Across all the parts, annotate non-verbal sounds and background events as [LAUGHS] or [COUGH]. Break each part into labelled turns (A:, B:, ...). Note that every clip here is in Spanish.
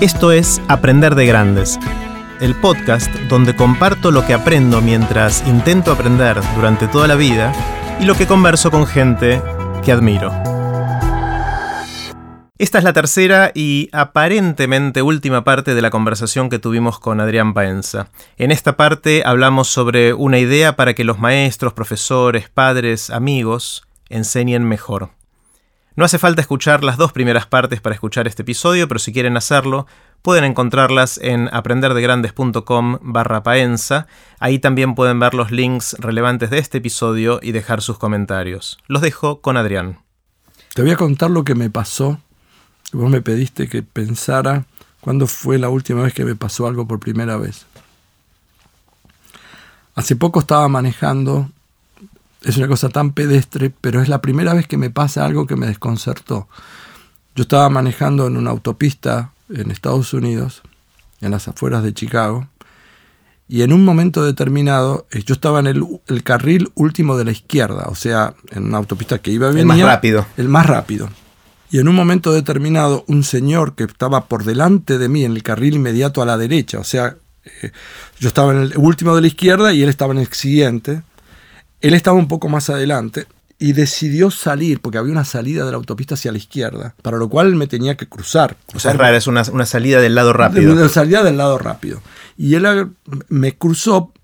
A: Esto es Aprender de Grandes, el podcast donde comparto lo que aprendo mientras intento aprender durante toda la vida y lo que converso con gente que admiro. Esta es la tercera y aparentemente última parte de la conversación que tuvimos con Adrián Paenza. En esta parte hablamos sobre una idea para que los maestros, profesores, padres, amigos enseñen mejor. No hace falta escuchar las dos primeras partes para escuchar este episodio, pero si quieren hacerlo, pueden encontrarlas en aprenderdegrandes.com barra paenza. Ahí también pueden ver los links relevantes de este episodio y dejar sus comentarios. Los dejo con Adrián.
B: Te voy a contar lo que me pasó Vos me pediste que pensara cuándo fue la última vez que me pasó algo por primera vez. Hace poco estaba manejando, es una cosa tan pedestre, pero es la primera vez que me pasa algo que me desconcertó. Yo estaba manejando en una autopista en Estados Unidos, en las afueras de Chicago, y en un momento determinado eh, yo estaba en el, el carril último de la izquierda, o sea, en una autopista que iba bien.
A: El más rápido.
B: El más rápido. Y en un momento determinado, un señor que estaba por delante de mí en el carril inmediato a la derecha, o sea, eh, yo estaba en el último de la izquierda y él estaba en el siguiente, él estaba un poco más adelante y decidió salir, porque había una salida de la autopista hacia la izquierda, para lo cual me tenía que cruzar.
A: O sea, es raro, es una, una, salida del lado rápido.
B: Una salida del lado rápido. Y él me cruzó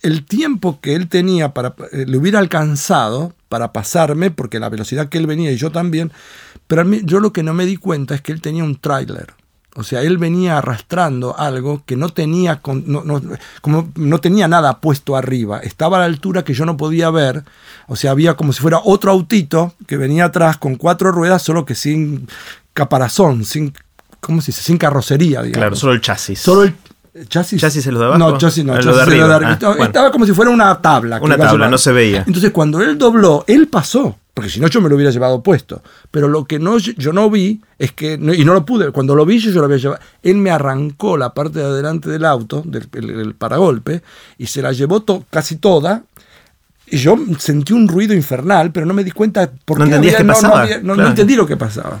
B: el tiempo que él tenía para, eh, le hubiera alcanzado para pasarme, porque la velocidad que él venía y yo también, pero yo lo que no me di cuenta es que él tenía un tráiler. O sea, él venía arrastrando algo que no tenía, no, como no tenía nada puesto arriba. Estaba a la altura que yo no podía ver. O sea, había como si fuera otro autito que venía atrás con cuatro ruedas, solo que sin caparazón, sin, ¿cómo se dice? Sin carrocería, digamos.
A: Claro, solo el chasis.
B: Solo el chasis.
A: ¿Chasis es lo de abajo?
B: No, chasis no.
A: Ah,
B: Chasis
A: lo de arriba.
B: arriba. Estaba como si fuera una tabla.
A: Una tabla, no se veía.
B: Entonces, cuando él dobló, él pasó porque si no yo me lo hubiera llevado puesto. Pero lo que no, yo no vi es que, y no lo pude, cuando lo vi yo, yo lo había llevado, él me arrancó la parte de adelante del auto, del, paragolpe, y se la llevó casi toda, y yo sentí un ruido infernal, pero no me di cuenta por
A: no
B: qué
A: había, qué
B: no,
A: pasaba.
B: No, no, entendí lo que pasaba.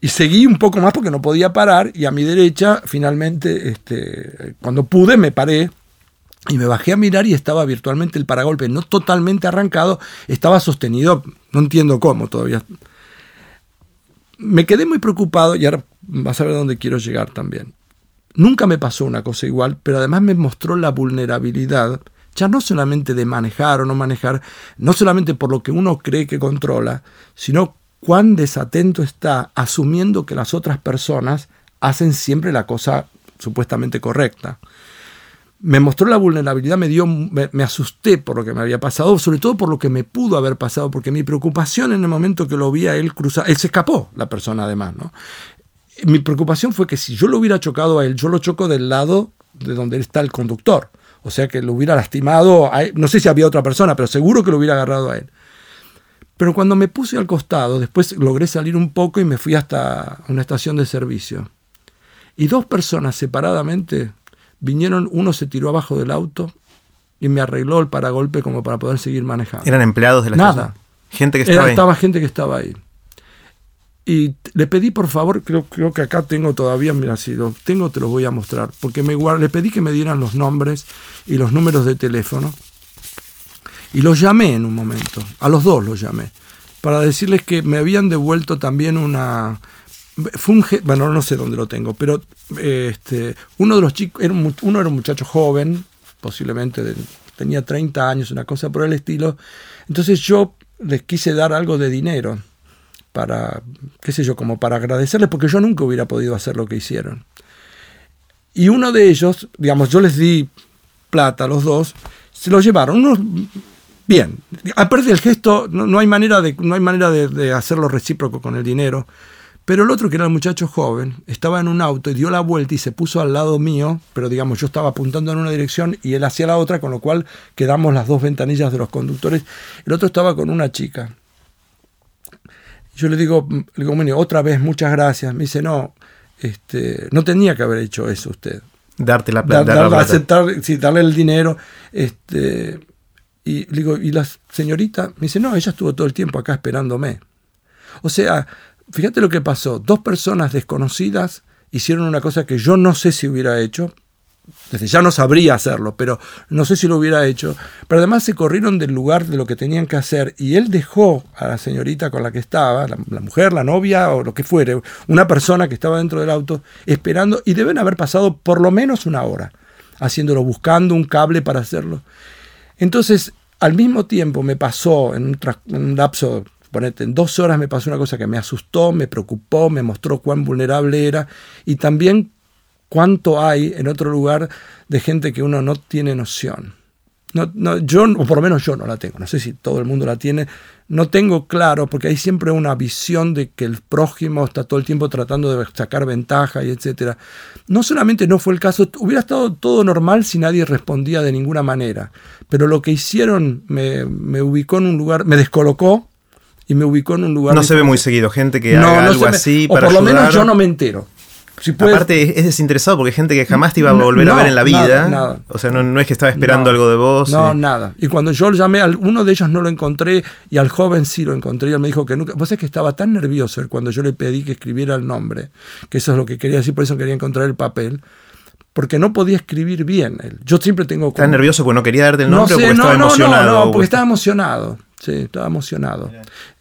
B: Y seguí un poco más porque no podía parar, y a mi derecha, finalmente, este, cuando pude, me paré y me bajé a mirar y estaba virtualmente el paragolpe, no totalmente arrancado, estaba sostenido, no entiendo cómo todavía. Me quedé muy preocupado y ahora vas a ver dónde quiero llegar también. Nunca me pasó una cosa igual, pero además me mostró la vulnerabilidad, ya no solamente de manejar o no manejar, no solamente por lo que uno cree que controla, sino cuán desatento está asumiendo que las otras personas hacen siempre la cosa supuestamente correcta me mostró la vulnerabilidad, me, dio, me, asusté por lo que me había pasado, sobre todo por lo que me pudo haber pasado, porque mi preocupación en el momento que lo vi a él cruzar, él se escapó, la persona además, ¿no? Mi preocupación fue que si yo lo hubiera chocado a él, yo lo choco del lado de donde está el conductor, o sea que lo hubiera lastimado, a él. no sé si había otra persona, pero seguro que lo hubiera agarrado a él. Pero cuando me puse al costado, después logré salir un poco y me fui hasta una estación de servicio. Y dos personas separadamente Vinieron, uno se tiró abajo del auto y me arregló el paragolpe como para poder seguir manejando.
A: ¿Eran empleados de la
B: Nada.
A: Gente que estaba
B: Era,
A: ahí.
B: Estaba gente que estaba ahí. Y le pedí, por favor, creo, creo que acá tengo todavía, mira, si lo tengo te lo voy a mostrar, porque me le pedí que me dieran los nombres y los números de teléfono. Y los llamé en un momento, a los dos los llamé, para decirles que me habían devuelto también una, funge, bueno, no sé dónde lo tengo, pero este, uno de los chicos, era un, uno era un muchacho joven, posiblemente tenía 30 años, una cosa por el estilo. Entonces yo les quise dar algo de dinero para, qué sé yo, como para agradecerles, porque yo nunca hubiera podido hacer lo que hicieron. Y uno de ellos, digamos, yo les di plata a los dos, se lo llevaron. Unos, bien, aparte del gesto, no, no hay manera, de, no hay manera de, de hacerlo recíproco con el dinero. Pero el otro, que era el muchacho joven, estaba en un auto y dio la vuelta y se puso al lado mío, pero digamos, yo estaba apuntando en una dirección y él hacia la otra, con lo cual quedamos las dos ventanillas de los conductores. El otro estaba con una chica. Yo le digo, le digo, bueno, otra vez, muchas gracias. Me dice, no, este, no tenía que haber hecho eso usted.
A: Darte la plata.
B: Dar, dar, aceptar, sí, darle el dinero. Este, y le digo, ¿y la señorita? Me dice, no, ella estuvo todo el tiempo acá esperándome. O sea, Fíjate lo que pasó. Dos personas desconocidas hicieron una cosa que yo no sé si hubiera hecho, desde ya no sabría hacerlo, pero no sé si lo hubiera hecho. Pero además se corrieron del lugar de lo que tenían que hacer y él dejó a la señorita con la que estaba, la, mujer, la novia o lo que fuere, una persona que estaba dentro del auto esperando y deben haber pasado por lo menos una hora haciéndolo, buscando un cable para hacerlo. Entonces, al mismo tiempo me pasó en un, en un lapso En dos horas me pasó una cosa que me asustó, me preocupó, me mostró cuán vulnerable era y también cuánto hay en otro lugar de gente que uno no tiene noción. No, no, yo, o por lo menos yo no la tengo, no sé si todo el mundo la tiene, no tengo claro, porque hay siempre una visión de que el prójimo está todo el tiempo tratando de sacar ventaja y etcétera. No solamente no fue el caso, hubiera estado todo normal si nadie respondía de ninguna manera, pero lo que hicieron me, me ubicó en un lugar, me descolocó y me ubicó en un lugar...
A: No se ve muy seguido gente que haga algo así para
B: O por lo menos yo no me entero.
A: Aparte es desinteresado porque hay gente que jamás te iba a volver a ver en la vida. O sea, no, es que estaba esperando algo de vos.
B: No, nada. Y cuando yo llamé, a uno de ellos no lo encontré y al joven sí lo encontré. Y él me dijo que nunca... Vos es que estaba tan nervioso cuando yo le pedí que escribiera el nombre, que eso es lo que quería decir, por eso quería encontrar el papel porque no podía escribir bien. Yo siempre tengo...
A: ¿Estás nervioso porque no quería darte el nombre o porque estaba emocionado?
B: No, no, porque estaba emocionado. Sí, estaba emocionado.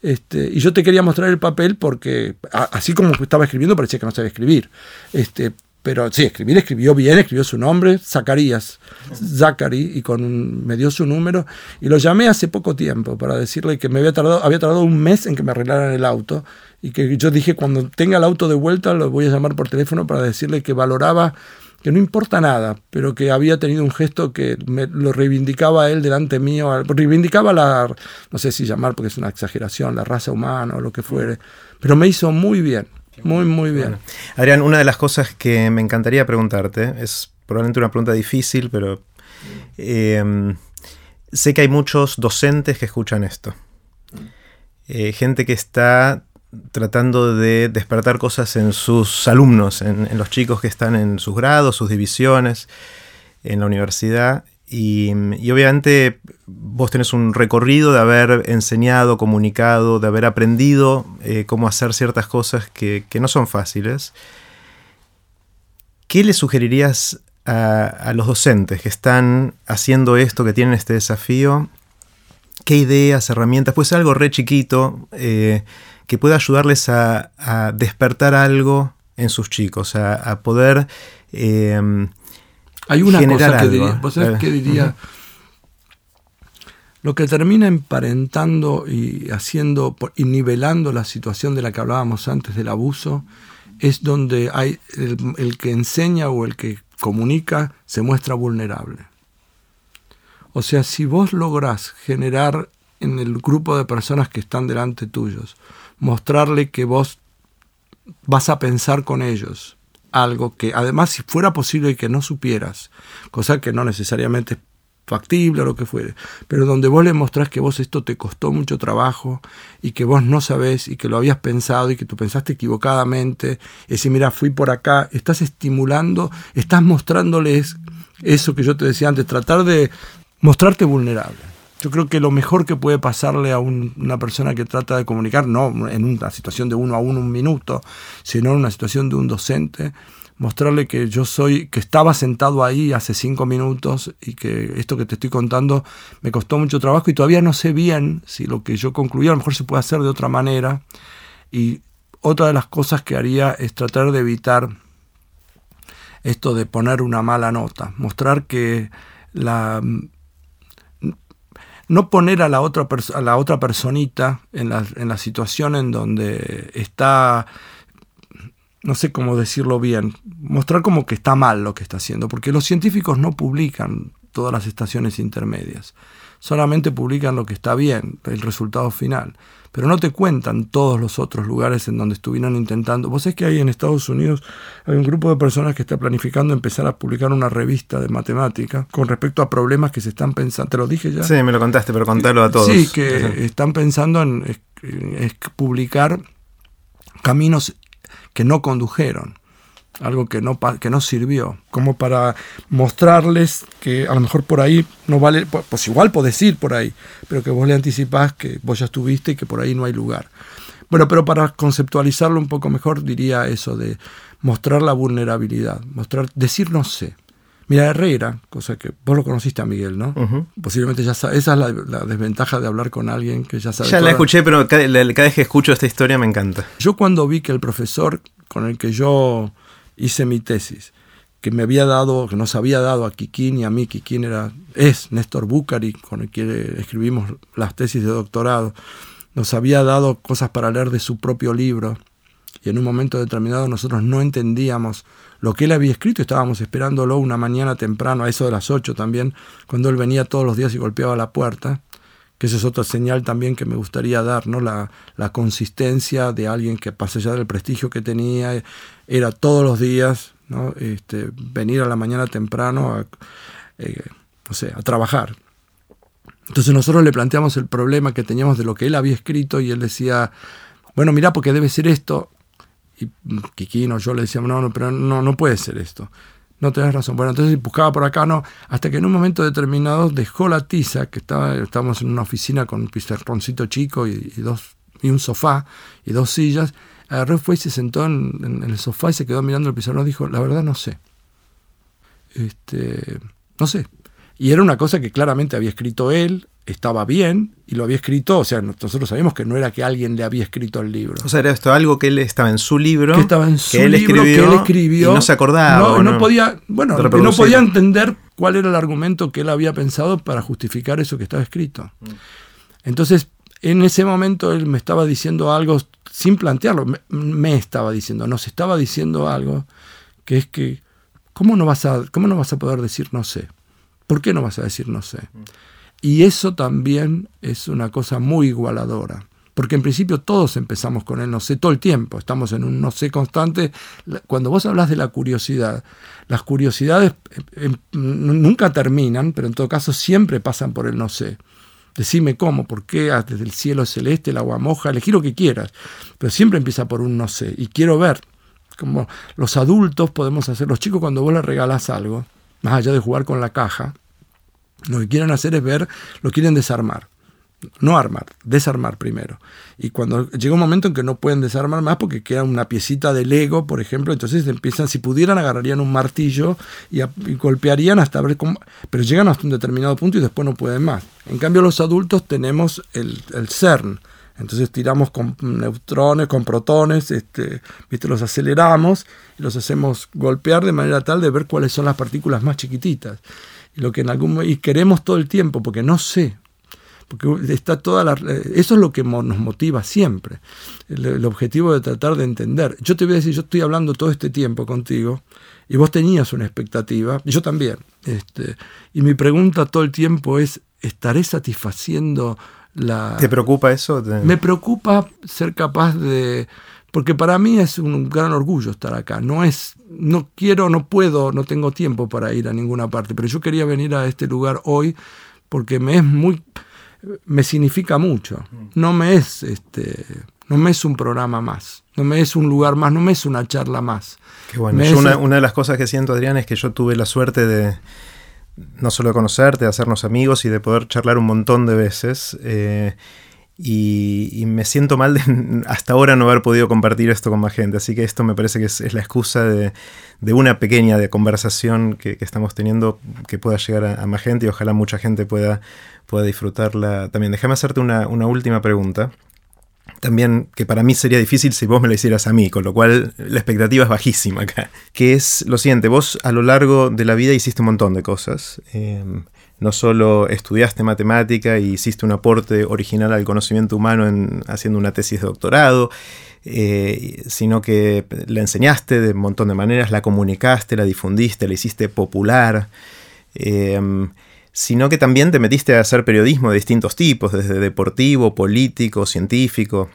B: Este, y yo te quería mostrar el papel porque, así como estaba escribiendo, parecía que no sabía escribir. Este, pero sí, escribir, escribió bien, escribió su nombre, Zacarías, Zachary, y con me dio su número. Y lo llamé hace poco tiempo para decirle que me había tardado, había tardado un mes en que me arreglaran el auto. Y que yo dije, cuando tenga el auto de vuelta, lo voy a llamar por teléfono para decirle que valoraba que no importa nada, pero que había tenido un gesto que me, lo reivindicaba él delante mío, reivindicaba la, no sé si llamar porque es una exageración, la raza humana o lo que fuere, pero me hizo muy bien, muy, muy bien.
A: Adrián, una de las cosas que me encantaría preguntarte, es probablemente una pregunta difícil, pero em, sé que hay muchos docentes que escuchan esto. Eh, gente que está tratando de despertar cosas en sus alumnos, en, los chicos que están en sus grados, sus divisiones, en la universidad. Y, obviamente vos tenés un recorrido de haber enseñado, comunicado, de haber aprendido eh, cómo hacer ciertas cosas que, no son fáciles. ¿Qué le sugerirías a, los docentes que están haciendo esto, que tienen este desafío? ¿Qué ideas, herramientas? Puede ser algo re chiquito. Eh, que pueda ayudarles a, despertar algo en sus chicos, a, poder em,
B: Hay una cosa que diría, ¿vos sabés qué diría? Lo que termina emparentando y haciendo y nivelando la situación de la que hablábamos antes del abuso es donde hay el que enseña o el que comunica se muestra vulnerable. O sea, si vos lográs generar en el grupo de personas que están delante tuyos mostrarle que vos vas a pensar con ellos algo que además si fuera posible que no supieras, cosa que no necesariamente es factible o lo que fuere, pero donde vos le mostrás que vos esto te costó mucho trabajo y que vos no sabés y que lo habías pensado y que tú pensaste equivocadamente, y decir, mira, fui por acá, estás estimulando, estás mostrándoles eso que yo te decía antes, tratar de mostrarte vulnerable. Yo creo que lo mejor que puede pasarle a una persona que trata de comunicar, no en una situación de uno a uno, un minuto, sino en una situación de un docente, mostrarle que yo soy, que estaba sentado ahí hace cinco minutos y que esto que te estoy contando me costó mucho trabajo y todavía no sé bien si lo que yo concluí a lo mejor se puede hacer de otra manera. Y otra de las cosas que haría es tratar de evitar esto de poner una mala nota, mostrar que la no poner a la otra, a la otra personita en la, en la situación en donde está, no sé cómo decirlo bien, mostrar como que está mal lo que está haciendo, porque los científicos no publican todas las estaciones intermedias, solamente publican lo que está bien, el resultado final pero no te cuentan todos los otros lugares en donde estuvieron intentando. Vos sabés que hay en Estados Unidos hay un grupo de personas que está planificando empezar a publicar una revista de matemática con respecto a problemas que se están pensando. ¿Te lo dije ya?
A: Sí, me lo contaste, pero contalo a todos.
B: Sí, que están pensando en publicar caminos que no condujeron algo que no, que no sirvió, como para mostrarles que a lo mejor por ahí no vale, pues igual podés ir por ahí, pero que vos le anticipás que vos ya estuviste y que por ahí no hay lugar. Bueno, pero para conceptualizarlo un poco mejor diría eso de mostrar la vulnerabilidad, mostrar, decir no sé. Mira, Herrera, cosa que vos lo conociste a Miguel, ¿no? Posiblemente ya sabes, esa es la, desventaja de hablar con alguien que ya sabe.
A: Ya la escuché, pero cada, vez que escucho esta historia me encanta.
B: Yo cuando vi que el profesor con el que yo hice mi tesis, que me había dado, que nos había dado a Kikín y a mí, Kikín era, es Néstor Bucari, con el que escribimos las tesis de doctorado, nos había dado cosas para leer de su propio libro, y en un momento determinado nosotros no entendíamos lo que él había escrito, estábamos esperándolo una mañana temprano, a eso de las 8 también, cuando él venía todos los días y golpeaba la puerta, que esa es otra señal también que me gustaría dar, ¿no? la, la consistencia de alguien que, pase allá del prestigio que tenía, era todos los días ¿no? este, venir a la mañana temprano a, eh, a trabajar. Entonces nosotros le planteamos el problema que teníamos de lo que él había escrito y él decía, bueno, mira, porque debe ser esto. Y Kikino, yo le decíamos, no, no, pero no, no puede ser esto. No tenés razón. Bueno, entonces buscaba por acá, no, hasta que en un momento determinado dejó la tiza, que estaba, estábamos en una oficina con un pizarroncito chico y, dos, y un sofá y dos sillas. Agarró, fue y se sentó en, el sofá y se quedó mirando el pizarrón dijo, la verdad no sé. Este, no sé. Y era una cosa que claramente había escrito él, estaba bien y lo había escrito, o sea, nosotros sabíamos que no era que alguien le había escrito el libro.
A: O sea, era esto algo que él estaba en su libro,
B: que estaba en su libro, que él escribió,
A: y no se acordaba.
B: No, no, podía, bueno, no podía entender cuál era el argumento que él había pensado para justificar eso que estaba escrito. Entonces, en ese momento él me estaba diciendo algo sin plantearlo, me, estaba diciendo, nos estaba diciendo algo que es que, ¿cómo no vas a, cómo no vas a poder decir no sé? ¿Por qué no vas a decir no sé? Y eso también es una cosa muy igualadora. Porque en principio todos empezamos con el no sé todo el tiempo, estamos en un no sé constante. Cuando vos hablas de la curiosidad, las curiosidades eh, em, nunca terminan, pero en todo caso siempre pasan por el no sé. Decime cómo, por qué, ah, desde el cielo celeste, el agua moja, elegí lo que quieras, pero siempre empieza por un no sé. Y quiero ver, como los adultos podemos hacer, los chicos cuando vos les regalás algo, más allá de jugar con la caja, lo que quieren hacer es ver, lo quieren desarmar. No armar, desarmar primero. Y cuando llega un momento en que no pueden desarmar más porque queda una piecita de Lego, por ejemplo, entonces empiezan, si pudieran, agarrarían un martillo y, golpearían hasta ver cómo. Pero llegan hasta un determinado punto y después no pueden más. En cambio, los adultos tenemos el, CERN. Entonces tiramos con neutrones, con protones, este, ¿viste? los aceleramos y los hacemos golpear de manera tal de ver cuáles son las partículas más chiquititas lo que en algún y queremos todo el tiempo porque no sé porque está toda la, eso es lo que nos motiva siempre el, objetivo de tratar de entender. Yo te voy a decir yo estoy hablando todo este tiempo contigo y vos tenías una expectativa y yo también este, y mi pregunta todo el tiempo es estaré satisfaciendo la
A: te preocupa eso
B: me preocupa ser capaz de porque para mí es un gran orgullo estar acá. No es, no quiero, no puedo, no tengo tiempo para ir a ninguna parte, pero yo quería venir a este lugar hoy porque me es muy, me significa mucho. No me es, este, no me es un programa más, no me es un lugar más, no me es una charla más.
A: Qué bueno. una, una, de las cosas que siento, Adrián, es que yo tuve la suerte de no solo de conocerte, de hacernos amigos y de poder charlar un montón de veces. Eh, y, me siento mal de [LAUGHS] hasta ahora no haber podido compartir esto con más gente. Así que esto me parece que es, la excusa de, una pequeña de conversación que, estamos teniendo que pueda llegar a, más gente y ojalá mucha gente pueda, pueda disfrutarla también. Déjame hacerte una, última pregunta. También que para mí sería difícil si vos me la hicieras a mí, con lo cual la expectativa es bajísima acá. Que es lo siguiente, vos a lo largo de la vida hiciste un montón de cosas. Eh, no solo estudiaste matemática y hiciste un aporte original al conocimiento humano en, haciendo una tesis de doctorado, eh, sino que la enseñaste de un montón de maneras, la comunicaste, la difundiste, la hiciste popular, em, sino que también te metiste a hacer periodismo de distintos tipos, desde deportivo, político, científico.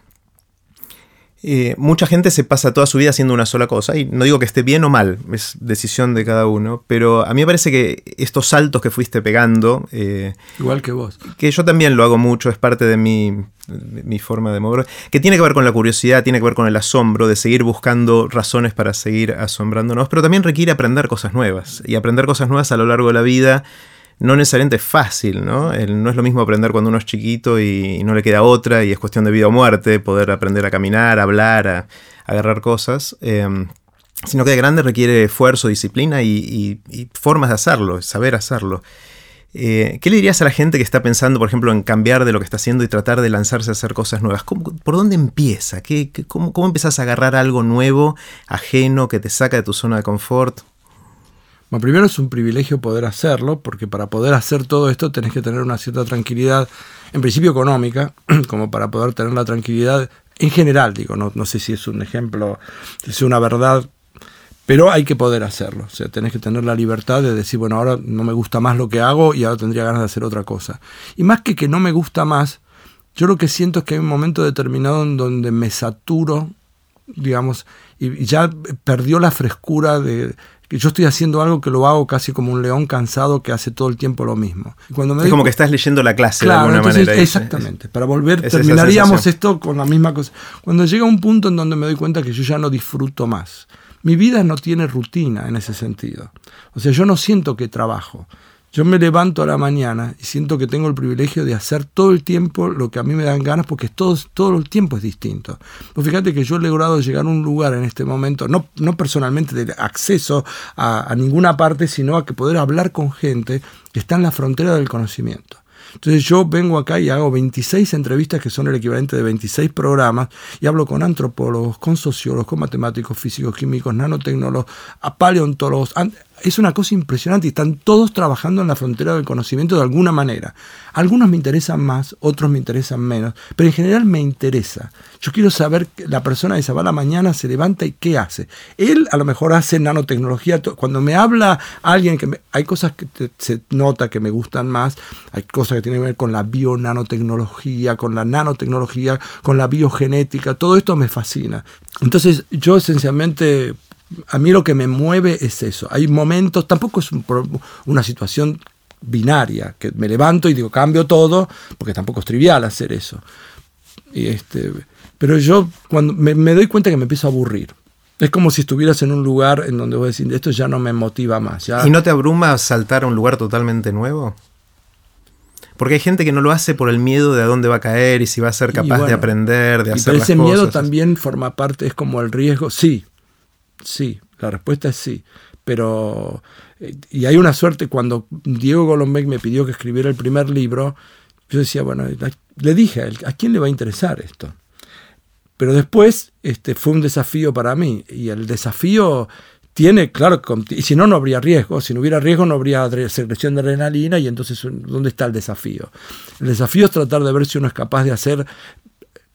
A: Eh, mucha gente se pasa toda su vida haciendo una sola cosa, y no digo que esté bien o mal, es decisión de cada uno, pero a mí me parece que estos saltos que fuiste pegando...
B: Eh, Igual que vos.
A: Que yo también lo hago mucho, es parte de mi, mi forma de mover, que tiene que ver con la curiosidad, tiene que ver con el asombro, de seguir buscando razones para seguir asombrándonos, pero también requiere aprender cosas nuevas, y aprender cosas nuevas a lo largo de la vida no necesariamente es fácil, ¿no? no es lo mismo aprender cuando uno es chiquito y, no le queda otra y es cuestión de vida o muerte, poder aprender a caminar, a hablar, a, agarrar cosas. Em, sino que de grande requiere esfuerzo, disciplina y, formas de hacerlo, saber hacerlo. Eh, ¿Qué le dirías a la gente que está pensando, por ejemplo, en cambiar de lo que está haciendo y tratar de lanzarse a hacer cosas nuevas? ¿Por dónde empieza? ¿Qué, cómo, ¿Cómo empezás a agarrar algo nuevo, ajeno, que te saca de tu zona de confort?
B: Bueno, primero es un privilegio poder hacerlo, porque para poder hacer todo esto tenés que tener una cierta tranquilidad, en principio económica, [CLEARS THROAT] como para poder tener la tranquilidad en general, digo, no, no sé si es un ejemplo, si es una verdad pero hay que poder hacerlo. O sea, tenés que tener la libertad de decir, bueno, ahora no me gusta más lo que hago y ahora tendría ganas de hacer otra cosa. Y más que que no me gusta más, yo lo que siento es que hay un momento determinado en donde me saturo, digamos, y ya perdió la frescura de que yo estoy haciendo algo que lo hago casi como un león cansado que hace todo el tiempo lo mismo.
A: cuando me es como que estás leyendo la clase de alguna manera.
B: Exactamente. Para volver, terminaríamos esto con la misma cosa. Cuando llega un punto en donde me doy cuenta que yo ya no disfruto más. Mi vida no tiene rutina en ese sentido. O sea, yo no siento que trabajo. Yo me levanto a la mañana y siento que tengo el privilegio de hacer todo el tiempo lo que a mí me dan ganas porque todo, el tiempo es distinto. Pues fíjate que yo he logrado llegar a un lugar en este momento, no, no personalmente de acceso a, a ninguna parte, sino a que poder hablar con gente que está en la frontera del conocimiento. Entonces yo vengo acá y hago 26 entrevistas que son el equivalente de 26 programas y hablo con antropólogos, con sociólogos, con matemáticos, físicos, químicos, nanotecnólogos, paleontólogos, es una cosa impresionante están todos trabajando en la frontera del conocimiento de alguna manera. Algunos me interesan más, otros me interesan menos, pero en general me interesa. Yo quiero saber que la persona esa va a la mañana, se levanta y qué hace. Él a lo mejor hace nanotecnología. Cuando me habla alguien que hay cosas que se nota que me gustan más, hay cosas que tienen que ver con la bionanotecnología, con la nanotecnología, con la biogenética, todo esto me fascina. Entonces yo esencialmente a mí lo que me mueve es eso. Hay momentos, tampoco es una situación binaria, que me levanto y digo, cambio todo, porque tampoco es trivial hacer eso. Y este, pero yo cuando me, doy cuenta que me empiezo a aburrir. Es como si estuvieras en un lugar en donde voy a decir, esto ya no me motiva más. Ya.
A: ¿Y no te abruma saltar a un lugar totalmente nuevo? Porque hay gente que no lo hace por el miedo de a dónde va a caer y si va a ser capaz de aprender, de hacer
B: pero ese miedo también forma parte, es como el riesgo. Sí, Sí, la respuesta es sí. Pero, eh, y hay una suerte, cuando Diego Golombek me pidió que escribiera el primer libro, yo decía, bueno, le dije a ¿a quién le va a interesar esto? Pero después este, fue un desafío para mí, y el desafío tiene, claro, y si no, no habría riesgo, si no hubiera riesgo no habría secreción de adrenalina, y entonces, ¿dónde está el desafío? El desafío es tratar de ver si uno es capaz de hacer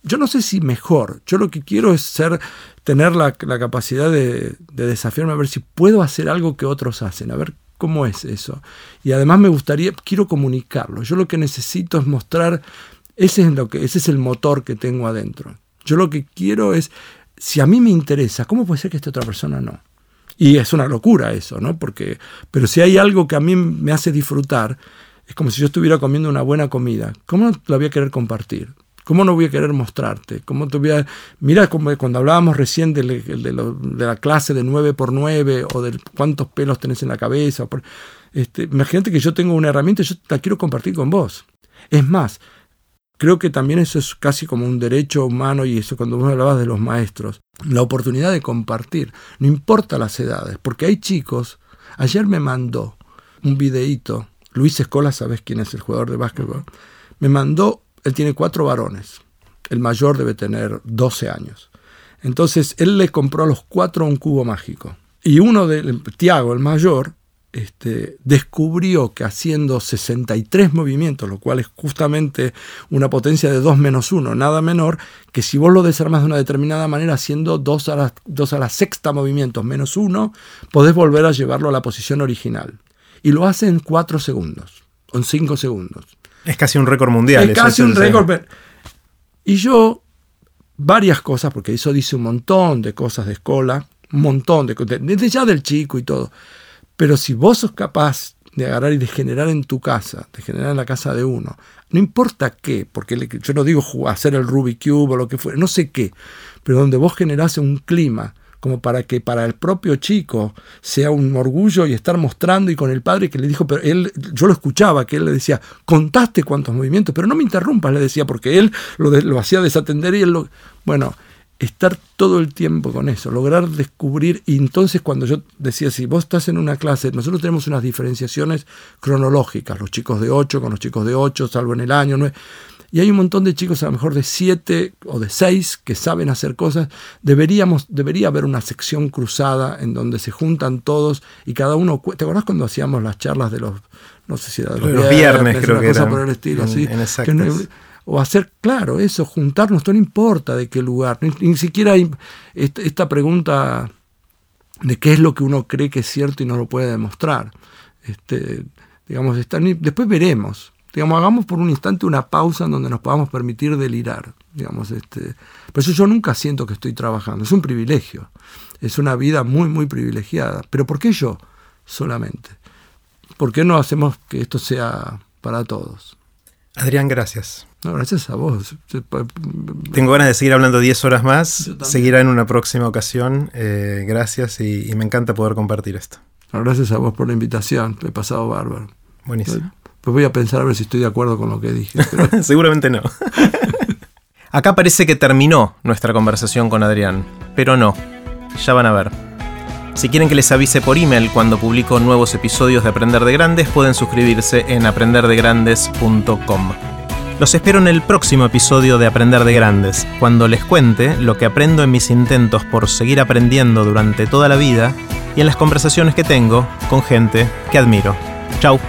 B: yo no sé si mejor, yo lo que quiero es tener la, capacidad de, desafiarme a ver si puedo hacer algo que otros hacen, a ver cómo es eso. Y además me gustaría, quiero comunicarlo, yo lo que necesito es mostrar, ese es, lo que, ese es el motor que tengo adentro. Yo lo que quiero es, si a mí me interesa, ¿cómo puede ser que esta otra persona no? Y es una locura eso, ¿no? Porque, pero si hay algo que a mí me hace disfrutar, es como si yo estuviera comiendo una buena comida. ¿Cómo no la voy a querer compartir? ¿Cómo no voy a querer mostrarte? ¿Cómo te voy a... Mira, como cuando hablábamos recién de, la clase de 9 por 9 o de cuántos pelos tenés en la cabeza. este, imagínate que yo tengo una herramienta y yo la quiero compartir con vos. Es más, creo que también eso es casi como un derecho humano y eso cuando vos hablabas de los maestros. La oportunidad de compartir, no importa las edades, porque hay chicos... Ayer me mandó un videíto, Luis Escola, ¿sabes quién es el jugador de básquetbol? Me mandó él tiene cuatro varones. El mayor debe tener 12 años. Entonces él le compró a los cuatro un cubo mágico. Y uno de, Tiago, el mayor, este, descubrió que haciendo 63 movimientos, lo cual es justamente una potencia de 2 menos 1, nada menor, que si vos lo desarmas de una determinada manera, haciendo 2 a la, 2 a la sexta movimientos menos 1, podés volver a llevarlo a la posición original. Y lo hace en 4 segundos, o en 5 segundos.
A: Es casi un récord mundial.
B: Es casi un récord. Y yo, varias cosas, porque eso dice un montón de cosas de escuela, un montón de cosas, desde ya del chico y todo. Pero si vos sos capaz de agarrar y de generar en tu casa, de generar en la casa de uno, no importa qué, porque yo no digo hacer el Rubik Cube o lo que fuera, no sé qué, pero donde vos generás un clima como para que para el propio chico sea un orgullo y estar mostrando y con el padre que le dijo, pero él, yo lo escuchaba, que él le decía, contaste cuántos movimientos, pero no me interrumpas, le decía, porque él lo, lo hacía desatender y él lo... Bueno, estar todo el tiempo con eso, lograr descubrir, y entonces cuando yo decía, si vos estás en una clase, nosotros tenemos unas diferenciaciones cronológicas, los chicos de 8 con los chicos de 8, salvo en el año 9, y hay un montón de chicos a lo mejor de 7 o de 6 que saben hacer cosas, deberíamos, debería haber una sección cruzada en donde se juntan todos y cada uno, ¿te acordás cuando hacíamos las charlas de los, no sé si era de
A: los, viernes, creo que
B: por el estilo, así, o hacer, claro, eso, juntarnos, no importa de qué lugar, ni, siquiera hay esta, pregunta de qué es lo que uno cree que es cierto y no lo puede demostrar. Este, digamos, después veremos. Digamos, hagamos por un instante una pausa en donde nos podamos permitir delirar. Digamos, este, por eso yo nunca siento que estoy trabajando. Es un privilegio. Es una vida muy, muy privilegiada. Pero ¿por qué yo solamente? ¿Por qué no hacemos que esto sea para todos?
A: Adrián, gracias.
B: No, gracias a vos.
A: Tengo ganas de seguir hablando 10 horas más. Seguirá en una próxima ocasión. Eh, gracias y, me encanta poder compartir esto.
B: gracias a vos por la invitación. He pasado bárbaro.
A: Buenísimo.
B: Pues voy a pensar a ver si estoy de acuerdo con lo que dije. [LAUGHS]
A: Seguramente no. [LAUGHS] Acá parece que terminó nuestra conversación con Adrián, pero no. Ya van a ver. Si quieren que les avise por email cuando publico nuevos episodios de Aprender de Grandes, pueden suscribirse en aprenderdegrandes.com. Los espero en el próximo episodio de Aprender de Grandes, cuando les cuente lo que aprendo en mis intentos por seguir aprendiendo durante toda la vida y en las conversaciones que tengo con gente que admiro. Chao.